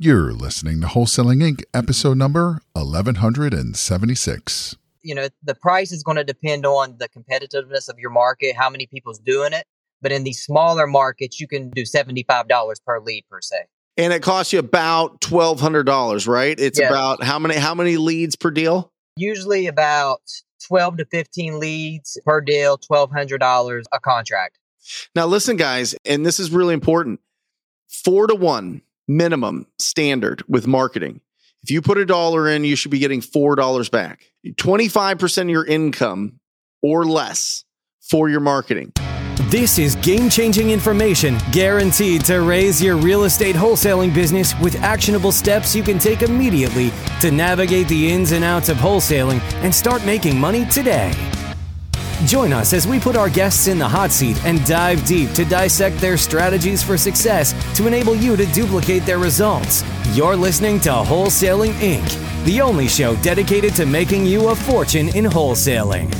You're listening to Wholesaling Inc., episode number 1176. You know, the price is going to depend on the competitiveness of your market, how many people's doing it. But in these smaller markets, you can do $75 per lead per se. And it costs you about twelve hundred dollars, right? It's Yes. about how many how many leads per deal? Usually about 12 to 15 leads per deal, $1,200 a contract. Now listen, guys, and this is really important. Four to one minimum standard with marketing. If you put a dollar in, you should be getting four dollars back. 25% of your income or less for your marketing. This is game changing information guaranteed to raise your real estate wholesaling business with actionable steps you can take immediately to navigate the ins and outs of wholesaling and start making money today. Join us as we put our guests in the hot seat and dive deep to dissect their strategies for success to enable you to duplicate their results. You're listening to Wholesaling Inc., the only show dedicated to making you a fortune in wholesaling.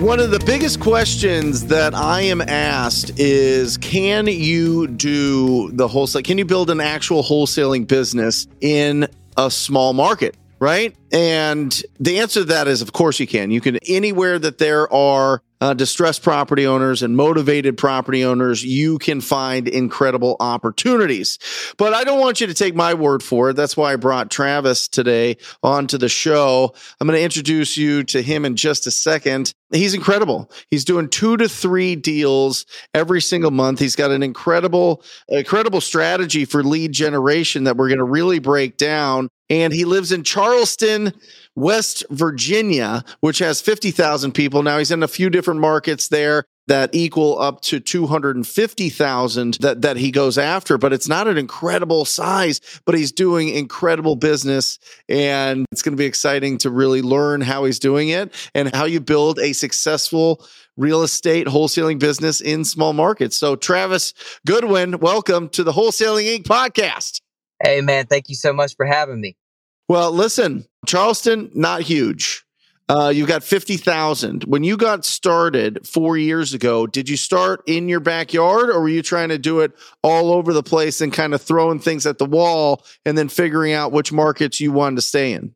One of the biggest questions that I am asked is can you do the wholesale? Can you build an actual wholesaling business in a small market? Right. And the answer to that is, of course, you can. You can anywhere that there are uh, distressed property owners and motivated property owners, you can find incredible opportunities. But I don't want you to take my word for it. That's why I brought Travis today onto the show. I'm going to introduce you to him in just a second. He's incredible. He's doing two to three deals every single month. He's got an incredible, incredible strategy for lead generation that we're going to really break down. And he lives in Charleston, West Virginia, which has 50,000 people. Now he's in a few different markets there that equal up to 250,000 that, that he goes after, but it's not an incredible size, but he's doing incredible business. And it's going to be exciting to really learn how he's doing it and how you build a successful real estate wholesaling business in small markets. So Travis Goodwin, welcome to the Wholesaling Inc. podcast. Hey, man, thank you so much for having me. Well, listen, Charleston, not huge. Uh, you've got 50,000. When you got started four years ago, did you start in your backyard or were you trying to do it all over the place and kind of throwing things at the wall and then figuring out which markets you wanted to stay in?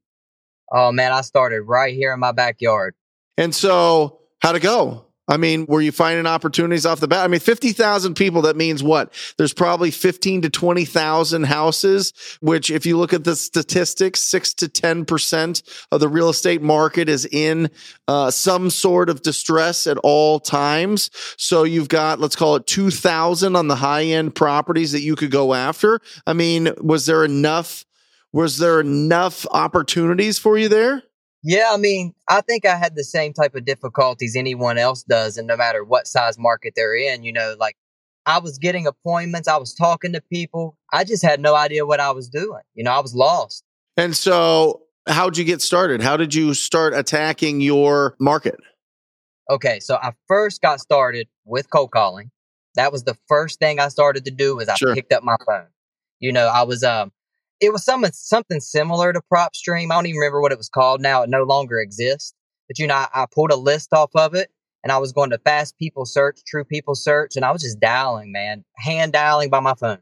Oh, man, I started right here in my backyard. And so, how'd it go? I mean, were you finding opportunities off the bat? I mean, 50,000 people, that means what? There's probably 15 to 20,000 houses, which if you look at the statistics, six to 10% of the real estate market is in uh, some sort of distress at all times. So you've got, let's call it 2,000 on the high end properties that you could go after. I mean, was there enough? Was there enough opportunities for you there? Yeah, I mean, I think I had the same type of difficulties anyone else does, and no matter what size market they're in, you know, like I was getting appointments, I was talking to people. I just had no idea what I was doing. You know, I was lost. And so, how'd you get started? How did you start attacking your market? Okay, so I first got started with cold calling. That was the first thing I started to do was I Sure. picked up my phone. You know, I was um it was something something similar to PropStream. I don't even remember what it was called now. It no longer exists. But you know, I, I pulled a list off of it and I was going to fast people search, true people search, and I was just dialing, man. Hand dialing by my phone.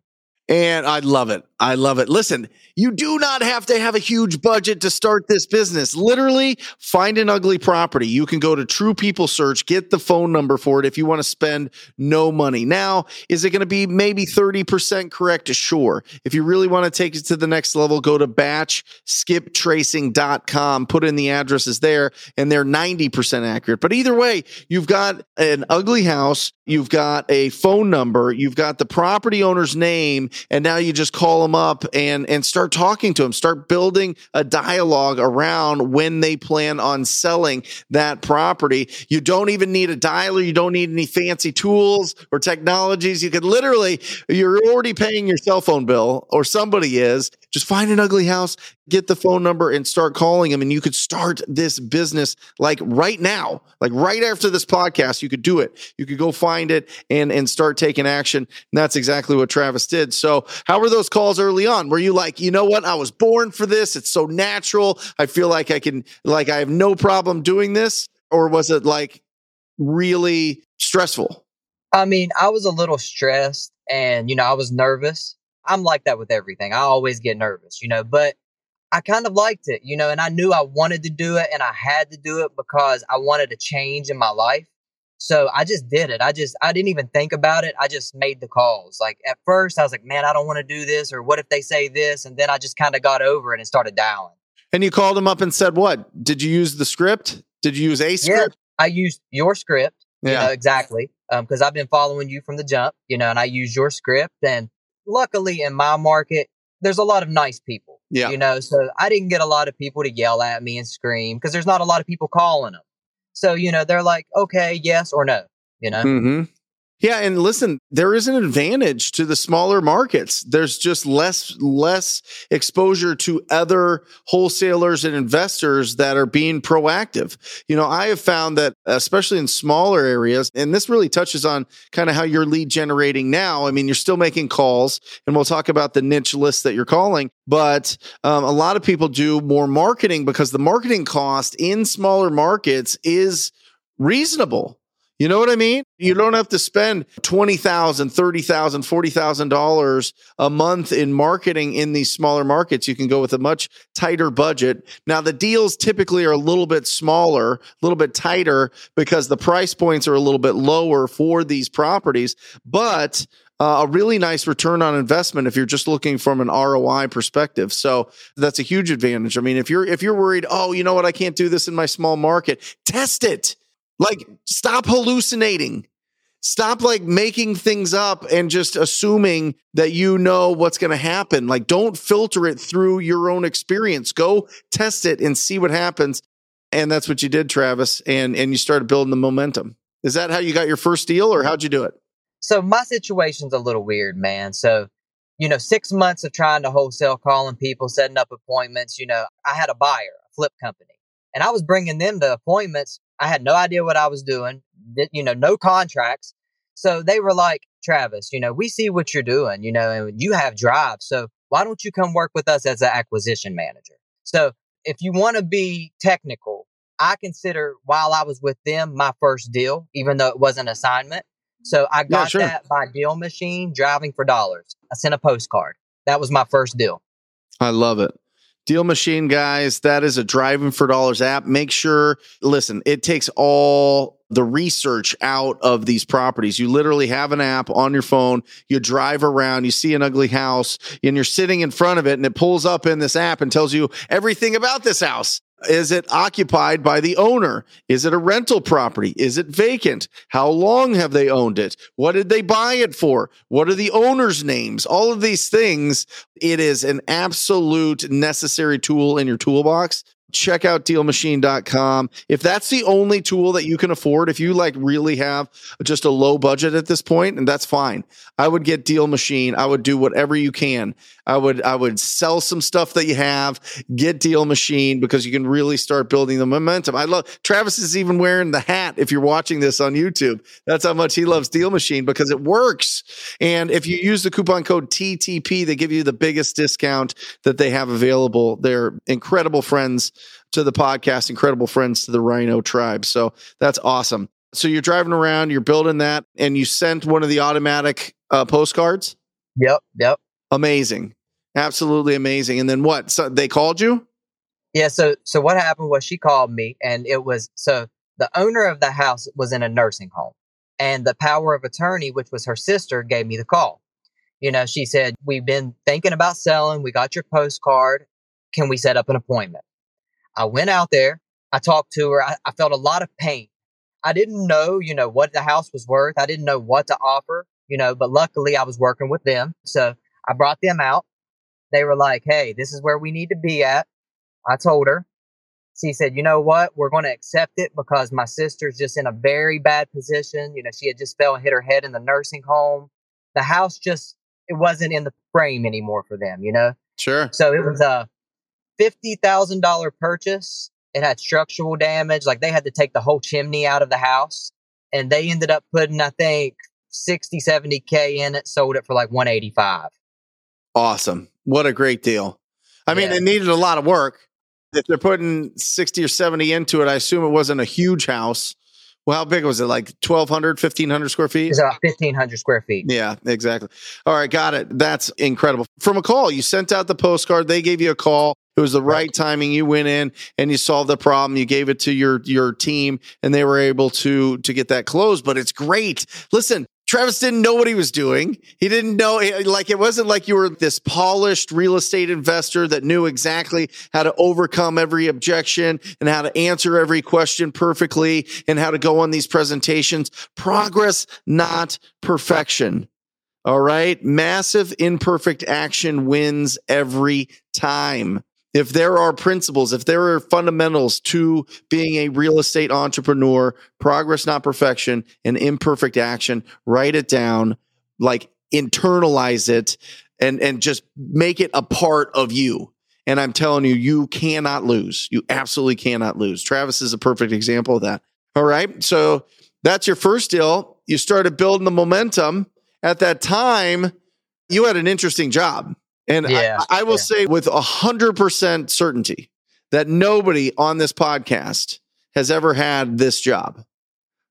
And I love it. I love it. Listen, you do not have to have a huge budget to start this business. Literally, find an ugly property. You can go to True People Search, get the phone number for it if you want to spend no money. Now, is it going to be maybe 30% correct? Sure. If you really want to take it to the next level, go to batchskiptracing.com, put in the addresses there, and they're 90% accurate. But either way, you've got an ugly house, you've got a phone number, you've got the property owner's name, and now you just call them up and and start talking to them start building a dialogue around when they plan on selling that property. You don't even need a dialer. You don't need any fancy tools or technologies. You could literally you're already paying your cell phone bill or somebody is. Just find an ugly house get the phone number and start calling them and you could start this business like right now. Like right after this podcast you could do it. You could go find it and and start taking action. And that's exactly what travis did. So how were those calls early on were you like you know what i was born for this it's so natural i feel like i can like i have no problem doing this or was it like really stressful I mean, I was a little stressed and, you know, I was nervous. I'm like that with everything. I always get nervous, you know, but I kind of liked it, you know, and I knew I wanted to do it and I had to do it because I wanted a change in my life. So I just did it. I just, I didn't even think about it. I just made the calls. Like at first, I was like, man, I don't want to do this. Or what if they say this? And then I just kind of got over it and started dialing. And you called them up and said, what? Did you use the script? Did you use a script? Yeah, I used your script. Yeah. You know, exactly. Because um, I've been following you from the jump, you know, and I use your script. And luckily in my market, there's a lot of nice people. Yeah. You know, so I didn't get a lot of people to yell at me and scream because there's not a lot of people calling them. So, you know, they're like, okay, yes or no, you know? Mm-hmm. Yeah, and listen, there is an advantage to the smaller markets. There's just less less exposure to other wholesalers and investors that are being proactive. You know, I have found that especially in smaller areas, and this really touches on kind of how you're lead generating now. I mean, you're still making calls, and we'll talk about the niche list that you're calling, but um, a lot of people do more marketing because the marketing cost in smaller markets is reasonable you know what I mean? You don't have to spend $20,000, $30,000, $40,000 a month in marketing in these smaller markets. You can go with a much tighter budget. Now, the deals typically are a little bit smaller, a little bit tighter because the price points are a little bit lower for these properties, but uh, a really nice return on investment if you're just looking from an ROI perspective. So that's a huge advantage. I mean, if you're if you're worried, oh, you know what, I can't do this in my small market, test it like, stop hallucinating. Stop like making things up and just assuming that you know what's going to happen. Like, don't filter it through your own experience. Go test it and see what happens. And that's what you did, Travis. And and you started building the momentum. Is that how you got your first deal, or how'd you do it? So my situation's a little weird, man. So you know, six months of trying to wholesale, calling people, setting up appointments. You know, I had a buyer, a flip company, and I was bringing them to appointments I had no idea what I was doing, you know, no contracts. So they were like, Travis, you know, we see what you're doing, you know, and you have drive. So why don't you come work with us as an acquisition manager? So if you want to be technical, I consider while I was with them my first deal, even though it was an assignment. So I got yeah, sure. that by Deal Machine driving for dollars. I sent a postcard. That was my first deal. I love it. Deal Machine, guys, that is a driving for dollars app. Make sure, listen, it takes all the research out of these properties. You literally have an app on your phone, you drive around, you see an ugly house, and you're sitting in front of it, and it pulls up in this app and tells you everything about this house. Is it occupied by the owner? Is it a rental property? Is it vacant? How long have they owned it? What did they buy it for? What are the owner's names? All of these things. It is an absolute necessary tool in your toolbox check out dealmachine.com. If that's the only tool that you can afford, if you like really have just a low budget at this point, and that's fine. I would get Deal Machine. I would do whatever you can. I would I would sell some stuff that you have, get Deal Machine because you can really start building the momentum. I love Travis is even wearing the hat if you're watching this on YouTube. That's how much he loves Deal Machine because it works. And if you use the coupon code TTP, they give you the biggest discount that they have available. They're incredible friends to the podcast, incredible friends to the Rhino tribe. So that's awesome. So you're driving around, you're building that, and you sent one of the automatic uh, postcards. Yep, yep. Amazing, absolutely amazing. And then what? So they called you? Yeah. So so what happened was she called me, and it was so the owner of the house was in a nursing home, and the power of attorney, which was her sister, gave me the call. You know, she said, We've been thinking about selling. We got your postcard. Can we set up an appointment? I went out there. I talked to her. I, I felt a lot of pain. I didn't know, you know, what the house was worth. I didn't know what to offer, you know, but luckily I was working with them. So I brought them out. They were like, Hey, this is where we need to be at. I told her. She said, you know what? We're going to accept it because my sister's just in a very bad position. You know, she had just fell and hit her head in the nursing home. The house just, it wasn't in the frame anymore for them, you know? Sure. So it was a, $50,000 purchase. It had structural damage. Like they had to take the whole chimney out of the house and they ended up putting, I think, 60, 70K in it, sold it for like 185. Awesome. What a great deal. I mean, yeah. it needed a lot of work. If they're putting 60 or 70 into it, I assume it wasn't a huge house. Well, how big was it? Like 1,200, 1,500 square feet? It's about 1,500 square feet. Yeah, exactly. All right, got it. That's incredible. From a call, you sent out the postcard. They gave you a call. It was the right timing. You went in and you solved the problem. You gave it to your your team, and they were able to to get that closed. But it's great. Listen, Travis didn't know what he was doing. He didn't know, eh, like, it wasn't like you were this polished real estate investor that knew exactly how to overcome every objection and how to answer every question perfectly and how to go on these presentations. Progress, not perfection. All right. Massive imperfect action wins every time if there are principles, if there are fundamentals to being a real estate entrepreneur, progress, not perfection, and imperfect action, write it down, like internalize it and, and just make it a part of you. And I'm telling you, you cannot lose. You absolutely cannot lose. Travis is a perfect example of that. All right. So that's your first deal. You started building the momentum. At that time, you had an interesting job and yeah, I, I will yeah. say with a hundred percent certainty that nobody on this podcast has ever had this job.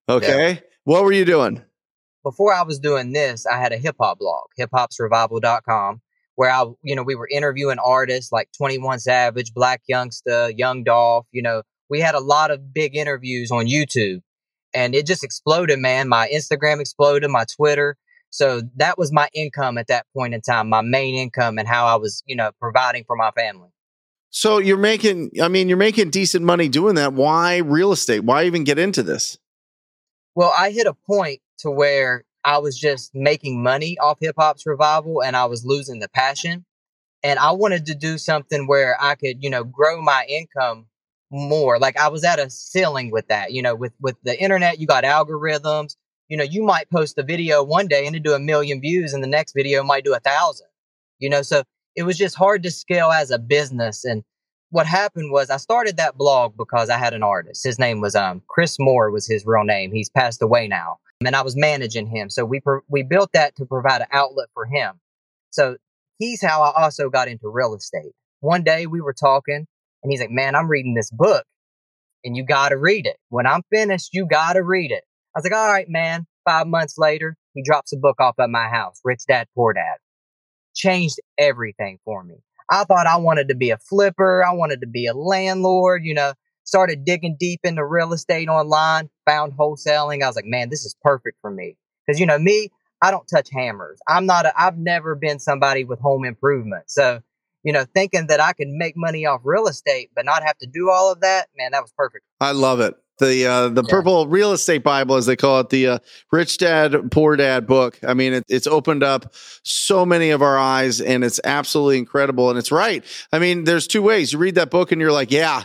Okay. Yeah. What were you doing? Before I was doing this, I had a hip hop blog, hiphopsurvival.com, where I, you know, we were interviewing artists like 21 Savage, Blac Youngsta, Young Dolph. You know, we had a lot of big interviews on YouTube and it just exploded, man. My Instagram exploded, my Twitter. So that was my income at that point in time, my main income and how I was, you know, providing for my family. So you're making, I mean, you're making decent money doing that. Why real estate? Why even get into this? Well, I hit a point to where I was just making money off Hip Hop Survival and I was losing the passion. And I wanted to do something where I could, you know, grow my income more. Like I was at a ceiling with that, you know, with, with the internet, you got algorithms, you know, you might post a video one day and it do a million views and the next video might do a thousand, you know, so it was just hard to scale as a business. And what happened was I started that blog because I had an artist. His name was, um, Chris Moore was his real name. He's passed away now and I was managing him. So we, pro- we built that to provide an outlet for him. So he's how I also got into real estate. One day we were talking and he's like, man, I'm reading this book and you got to read it. When I'm finished, you got to read it. I was like, all right, man. Five months later, he drops a book off at my house, Rich Dad, Poor Dad. Changed everything for me. I thought I wanted to be a flipper. I wanted to be a landlord, you know, started digging deep into real estate online, found wholesaling. I was like, man, this is perfect for me. Cause you know, me, I don't touch hammers. I'm not a, I've never been somebody with home improvement. So, you know, thinking that I could make money off real estate, but not have to do all of that, man, that was perfect. I love it the uh, the yeah. purple real estate bible as they call it the uh, rich dad poor dad book. I mean it, it's opened up so many of our eyes and it's absolutely incredible and it's right. I mean there's two ways. You read that book and you're like yeah.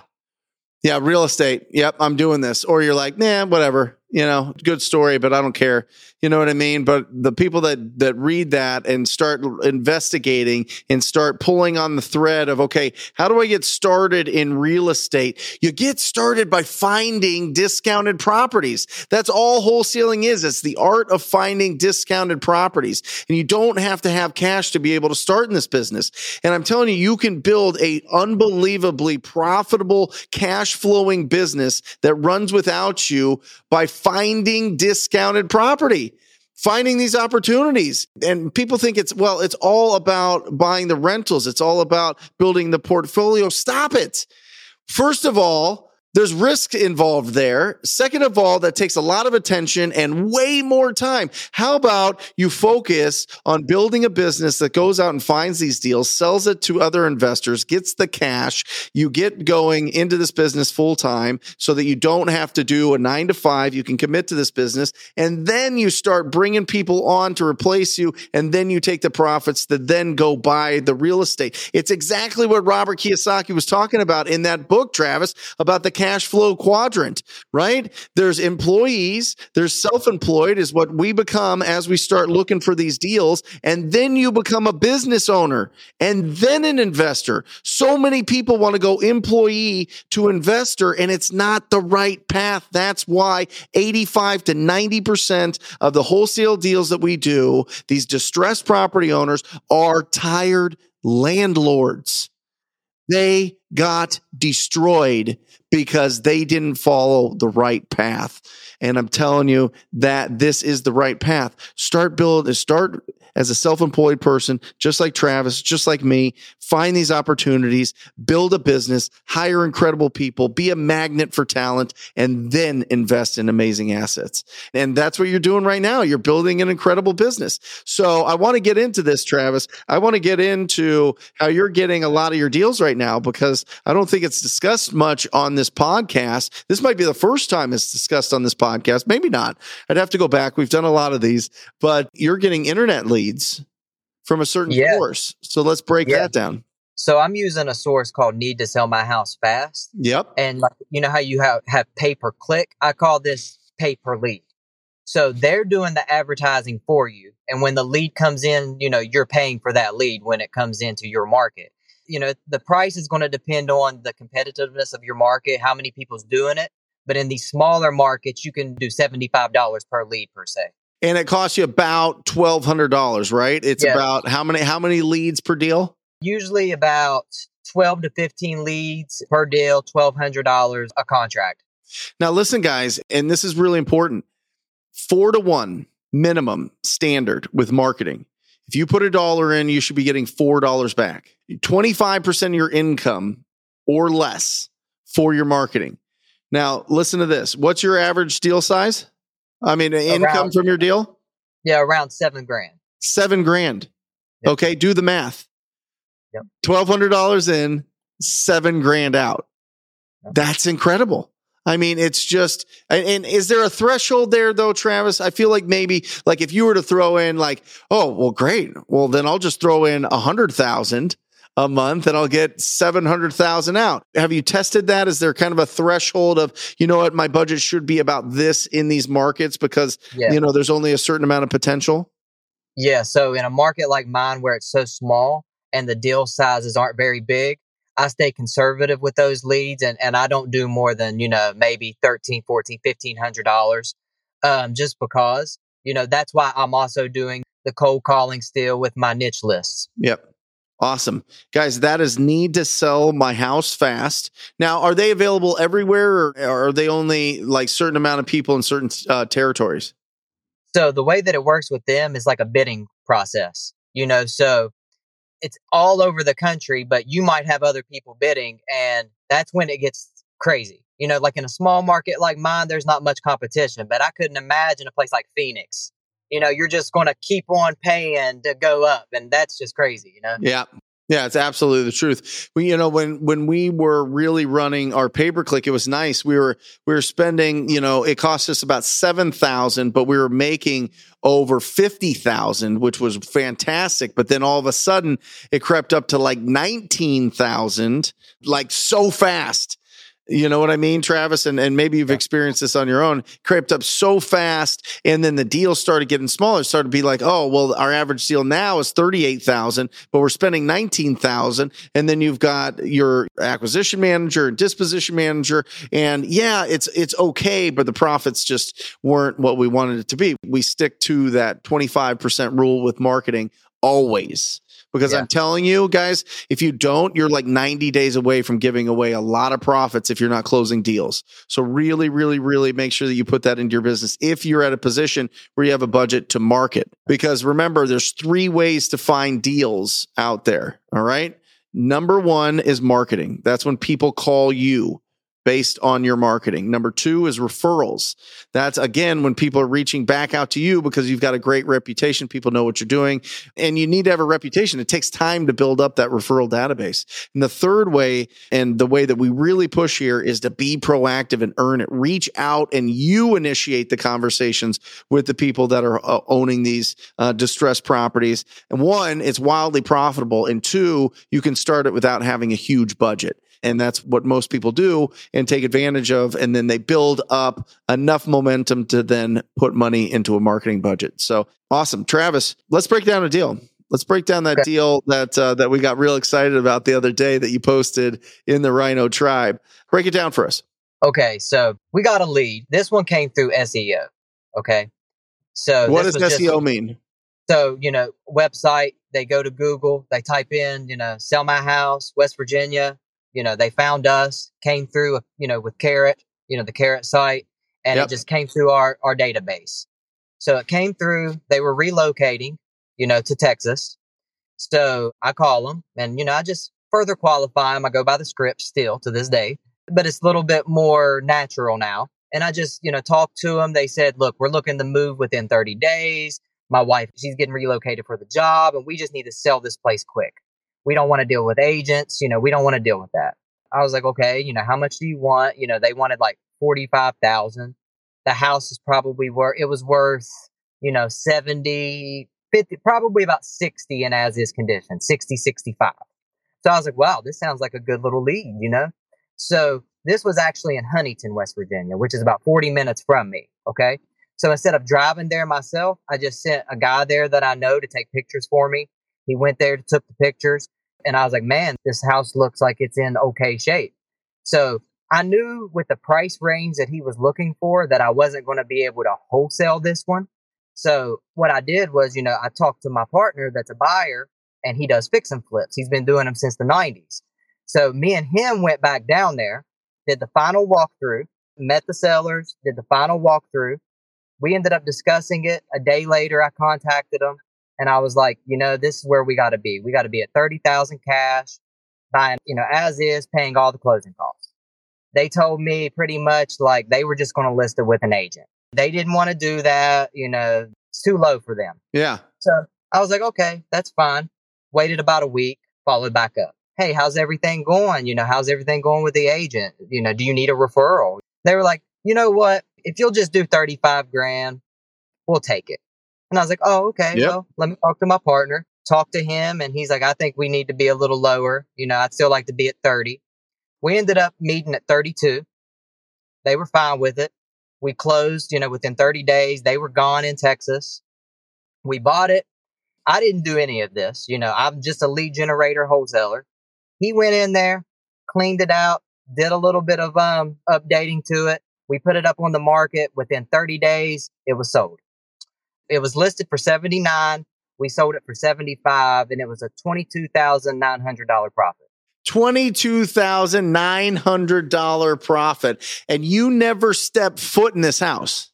Yeah real estate. Yep i'm doing this. Or you're like nah whatever you know good story but i don't care you know what I mean? But the people that that read that and start investigating and start pulling on the thread of okay, how do I get started in real estate? You get started by finding discounted properties. That's all wholesaling is. It's the art of finding discounted properties. And you don't have to have cash to be able to start in this business. And I'm telling you, you can build a unbelievably profitable cash flowing business that runs without you by finding discounted property finding these opportunities. And people think it's, well, it's all about buying the rentals. It's all about building the portfolio. Stop it. First of all, there's risk involved there. Second of all, that takes a lot of attention and way more time. How about you focus on building a business that goes out and finds these deals, sells it to other investors, gets the cash, you get going into this business full time so that you don't have to do a nine to five. You can commit to this business and then you start bringing people on to replace you. And then you take the profits that then go buy the real estate. It's exactly what Robert Kiyosaki was talking about in that book, Travis, about the cash flow quadrant, right? There's employees, there's self employed, is what we become as we start looking for these deals. And then you become a business owner and then an investor. So many people want to go employee to investor, and it's not the right path. That's why 85 to 90% of the wholesale deals that we do, these distressed property owners are tired landlords. They got destroyed because they didn't follow the right path. And I'm telling you that this is the right path. Start build, start as a self-employed person, just like Travis, just like me, find these opportunities, build a business, hire incredible people, be a magnet for talent, and then invest in amazing assets. And that's what you're doing right now. You're building an incredible business. So I want to get into this, Travis. I want to get into how you're getting a lot of your deals right now because I don't think it's discussed much on this podcast. This might be the first time it's discussed on this podcast. Maybe not. I'd have to go back. We've done a lot of these, but you're getting internet leads from a certain Yeah. source. So let's break Yeah. that down. So I'm using a source called Need to Sell My House Fast. Yep. And like, you know how you have, have pay per click? I call this pay per lead. So they're doing the advertising for you. And when the lead comes in, you know, you're paying for that lead when it comes into your market. You know, the price is going to depend on the competitiveness of your market, how many people's doing it. But in these smaller markets, you can do $75 per lead per se. And it costs you about twelve hundred dollars, right? It's Yeah. about how many how many leads per deal? Usually about 12 to 15 leads per deal, $1,200 a contract. Now listen, guys, and this is really important. Four to one minimum standard with marketing. If you put a dollar in, you should be getting four dollars back. 25% of your income or less for your marketing. Now, listen to this. What's your average deal size? I mean, income from your deal? Yeah, around seven grand. seven grand. Yep. Okay, do the math. Yep. Twelve hundred dollars in, seven grand out. Yep. That's incredible. I mean, it's just. And, and is there a threshold there though, Travis? I feel like maybe, like if you were to throw in, like, oh, well, great. Well, then I'll just throw in a hundred thousand a month and I'll get 700,000 out. Have you tested that? Is there kind of a threshold of, you know what, my budget should be about this in these markets because, Yeah. you know, there's only a certain amount of potential? Yeah. So in a market like mine where it's so small and the deal sizes aren't very big, I stay conservative with those leads and, and I don't do more than, you know, maybe 13, 14, 1500 dollars. Um, just because, you know, that's why I'm also doing the cold calling still with my niche lists. Yep. Awesome. Guys, that is need to sell my house fast. Now, are they available everywhere or are they only like certain amount of people in certain uh, territories? So the way that it works with them is like a bidding process, you know, so it's all over the country, but you might have other people bidding and that's when it gets crazy. You know, like in a small market like mine, there's not much competition, but I couldn't imagine a place like Phoenix. You know, you're just going to keep on paying to go up and that's just crazy, you know? Yeah. Yeah, it's absolutely the truth. We, you know, when when we were really running our pay per click, it was nice. We were we were spending, you know, it cost us about seven thousand, but we were making over fifty thousand, which was fantastic. But then all of a sudden, it crept up to like nineteen thousand, like so fast. You know what I mean, Travis? And and maybe you've experienced this on your own. Crept up so fast, and then the deal started getting smaller. It started to be like, oh, well, our average deal now is thirty eight thousand, but we're spending nineteen thousand. And then you've got your acquisition manager and disposition manager, and yeah, it's it's okay, but the profits just weren't what we wanted it to be. We stick to that twenty five percent rule with marketing always. Because Yeah. I'm telling you guys, if you don't, you're like 90 days away from giving away a lot of profits if you're not closing deals. So, really, really, really make sure that you put that into your business if you're at a position where you have a budget to market. Because remember, there's three ways to find deals out there. All right. Number one is marketing. That's when people call you based on your marketing. Number two is referrals. That's again when people are reaching back out to you because you've got a great reputation. People know what you're doing and you need to have a reputation. It takes time to build up that referral database. And the third way, and the way that we really push here is to be proactive and earn it. Reach out and you initiate the conversations with the people that are uh, owning these uh, distressed properties. And one, it's wildly profitable. And two, you can start it without having a huge budget. And that's what most people do and take advantage of. And then they build up enough momentum to then put money into a marketing budget. So awesome. Travis, let's break down a deal. Let's break down that Okay. deal that uh, that we got real excited about the other day that you posted in the Rhino Tribe. Break it down for us. Okay. So we got a lead. This one came through SEO. Okay. So what does was just- SEO mean? So, you know, website, they go to Google, they type in, you know, sell my house, West Virginia, You know, they found us, came through, uh, you know, with Carrot, you know, the Carrot site, and Yep. it just came through our, our database. So it came through, they were relocating, you know, to Texas. So I call them and, you know, I just further qualify them. I go by the script still to this day, but it's a little bit more natural now. And I just, you know, talked to them. They said, look, we're looking to move within 30 days. My wife, she's getting relocated for the job and we just need to sell this place quick. We don't want to deal with agents. You know, we don't want to deal with that. I was like, okay, you know, how much do you want? You know, they wanted like 45,000. The house is probably worth, it was worth, you know, 70, 50, probably about 60 in as is condition, 60, 65. So I was like, wow, this sounds like a good little lead, you know? So this was actually in Huntington, West Virginia, which is about 40 minutes from me. Okay. So instead of driving there myself, I just sent a guy there that I know to take pictures for me. He went there, took the pictures, and I was like, man, this house looks like it's in okay shape. So I knew with the price range that he was looking for that I wasn't going to be able to wholesale this one. So what I did was, you know, I talked to my partner that's a buyer and he does fix and flips. He's been doing them since the 90s. So me and him went back down there, did the final walkthrough, met the sellers, did the final walkthrough. We ended up discussing it. A day later, I contacted them and I was like, you know, this is where we got to be. We got to be at 30,000 cash, buying, you know, as is, paying all the closing costs. They told me pretty much like they were just going to list it with an agent. They didn't want to do that. You know, it's too low for them. Yeah. So I was like, okay, that's fine. Waited about a week, followed back up. Hey, how's everything going? You know, how's everything going with the agent? You know, do you need a referral? They were like, you know what? If you'll just do 35 grand, we'll take it. And I was like, oh, okay. Yep. Well, let me talk to my partner, talk to him. And he's like, I think we need to be a little lower. You know, I'd still like to be at 30. We ended up meeting at 32. They were fine with it. We closed, you know, within 30 days. They were gone in Texas. We bought it. I didn't do any of this. You know, I'm just a lead generator wholesaler. He went in there, cleaned it out, did a little bit of um updating to it. We put it up on the market. Within 30 days, it was sold. It was listed for 79. We sold it for 75 and it was a $22,900 profit. $22,900 profit. And you never stepped foot in this house.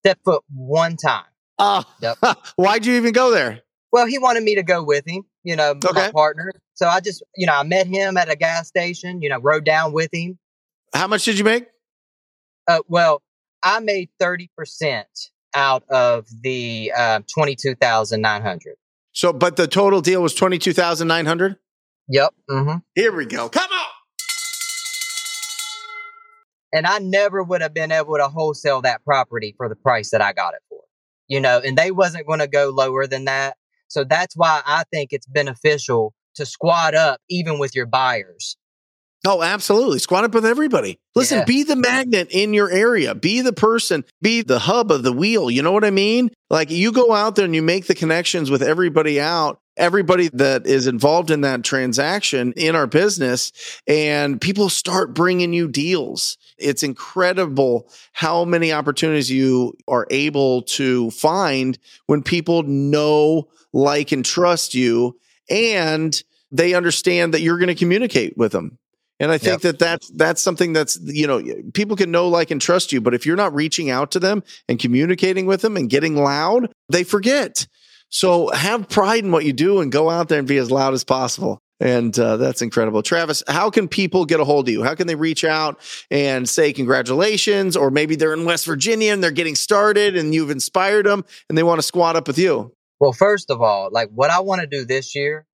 Step foot one time. Uh, Yep. Why'd you even go there? Well, he wanted me to go with him, you know, my partner. So I just, you know, I met him at a gas station, you know, rode down with him. How much did you make? Uh, well, I made 30% out of the uh, 22,900. So, but the total deal was 22,900? Yep. hmm Here we go. Come on. And I never would have been able to wholesale that property for the price that I got it for, you know, and they wasn't going to go lower than that. So that's why I think it's beneficial to squat up even with your buyers. Oh, absolutely. Squat up with everybody. Listen, Yeah. be the magnet in your area. Be the person, be the hub of the wheel. You know what I mean? Like you go out there and you make the connections with everybody out, everybody that is involved in that transaction in our business, and people start bringing you deals. It's incredible how many opportunities you are able to find when people know, like, and trust you, and they understand that you're going to communicate with them. And I think that that's that's something that's you know people can know like and trust you, but if you're not reaching out to them and communicating with them and getting loud, they forget. So have pride in what you do and go out there and be as loud as possible. And uh, that's incredible. Travis, how can people get a hold of you? How can they reach out and say congratulations? Or maybe they're in West Virginia and they're getting started and you've inspired them and they want to squat up with you. Well, first of all, like what I want to do this year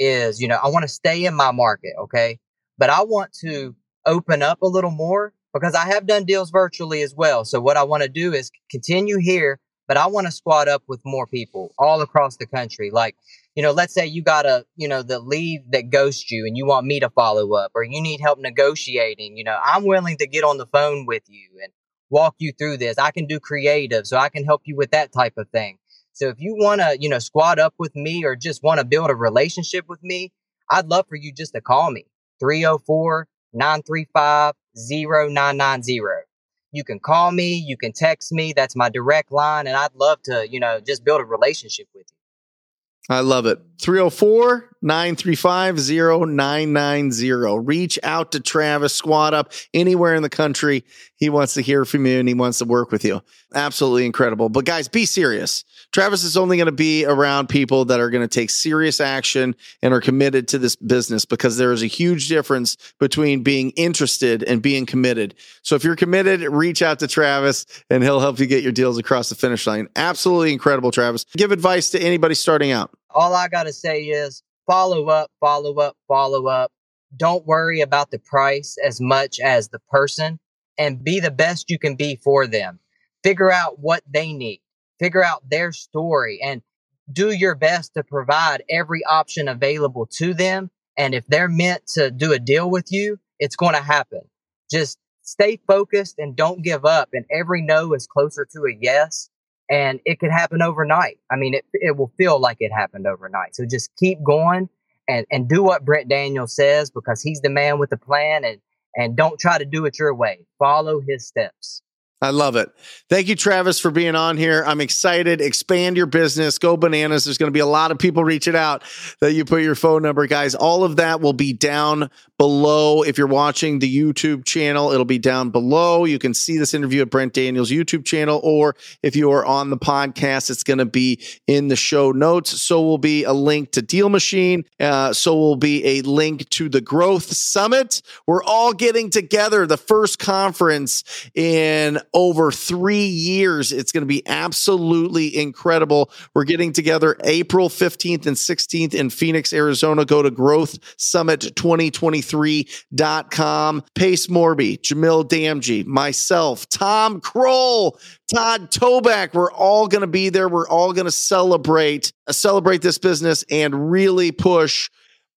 is, you know, I want to stay in my market, okay? But I want to open up a little more because I have done deals virtually as well. So what I want to do is continue here, but I want to squat up with more people all across the country. Like, you know, let's say you got a, you know, the lead that ghosts you and you want me to follow up or you need help negotiating, you know, I'm willing to get on the phone with you and walk you through this. I can do creative, so I can help you with that type of thing. So if you want to, you know, squat up with me or just want to build a relationship with me, I'd love for you just to call me 304 935 0990. You can call me, you can text me. That's my direct line. And I'd love to, you know, just build a relationship with you. I love it. 304 935 0990. Reach out to Travis Squad Up anywhere in the country. He wants to hear from you and he wants to work with you. Absolutely incredible. But guys, be serious. Travis is only going to be around people that are going to take serious action and are committed to this business because there is a huge difference between being interested and being committed. So if you're committed, reach out to Travis and he'll help you get your deals across the finish line. Absolutely incredible, Travis. Give advice to anybody starting out. All I got to say is follow up, follow up, follow up. Don't worry about the price as much as the person and be the best you can be for them. Figure out what they need, figure out their story, and do your best to provide every option available to them. And if they're meant to do a deal with you, it's going to happen. Just stay focused and don't give up. And every no is closer to a yes. And it could happen overnight. I mean, it, it will feel like it happened overnight. So just keep going and, and do what Brent Daniels says because he's the man with the plan and, and don't try to do it your way. Follow his steps. I love it. Thank you, Travis, for being on here. I'm excited. Expand your business. Go bananas. There's going to be a lot of people reaching out that you put your phone number, guys. All of that will be down below. If you're watching the YouTube channel, it'll be down below. You can see this interview at Brent Daniels' YouTube channel, or if you are on the podcast, it's going to be in the show notes. So will be a link to Deal Machine. Uh, so will be a link to the Growth Summit. We're all getting together. The first conference in over three years. It's going to be absolutely incredible. We're getting together April 15th and 16th in Phoenix, Arizona. Go to growthsummit2023.com. Pace Morby, Jamil Damji, myself, Tom Krol, Todd Toback. We're all going to be there. We're all going to celebrate, uh, celebrate this business and really push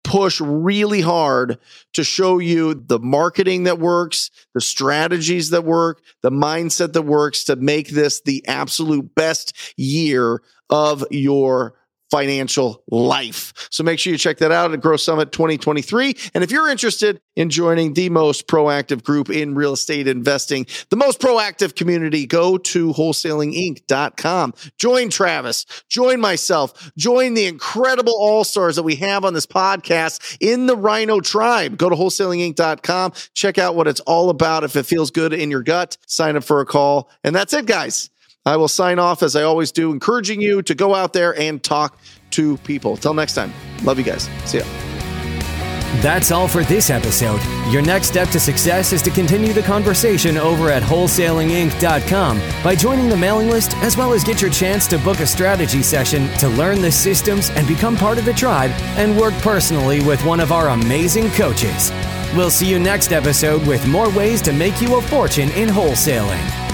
push really hard to show you the marketing that works, the strategies that work, the mindset that works to make this the absolute best year of your financial life. So make sure you check that out at Growth Summit 2023. And if you're interested in joining the most proactive group in real estate investing, the most proactive community, go to wholesalinginc.com. Join Travis, join myself, join the incredible all stars that we have on this podcast in the Rhino tribe. Go to wholesalinginc.com, check out what it's all about. If it feels good in your gut, sign up for a call. And that's it, guys. I will sign off as I always do, encouraging you to go out there and talk to people. Till next time, love you guys. See ya. That's all for this episode. Your next step to success is to continue the conversation over at wholesalinginc.com by joining the mailing list, as well as get your chance to book a strategy session to learn the systems and become part of the tribe and work personally with one of our amazing coaches. We'll see you next episode with more ways to make you a fortune in wholesaling.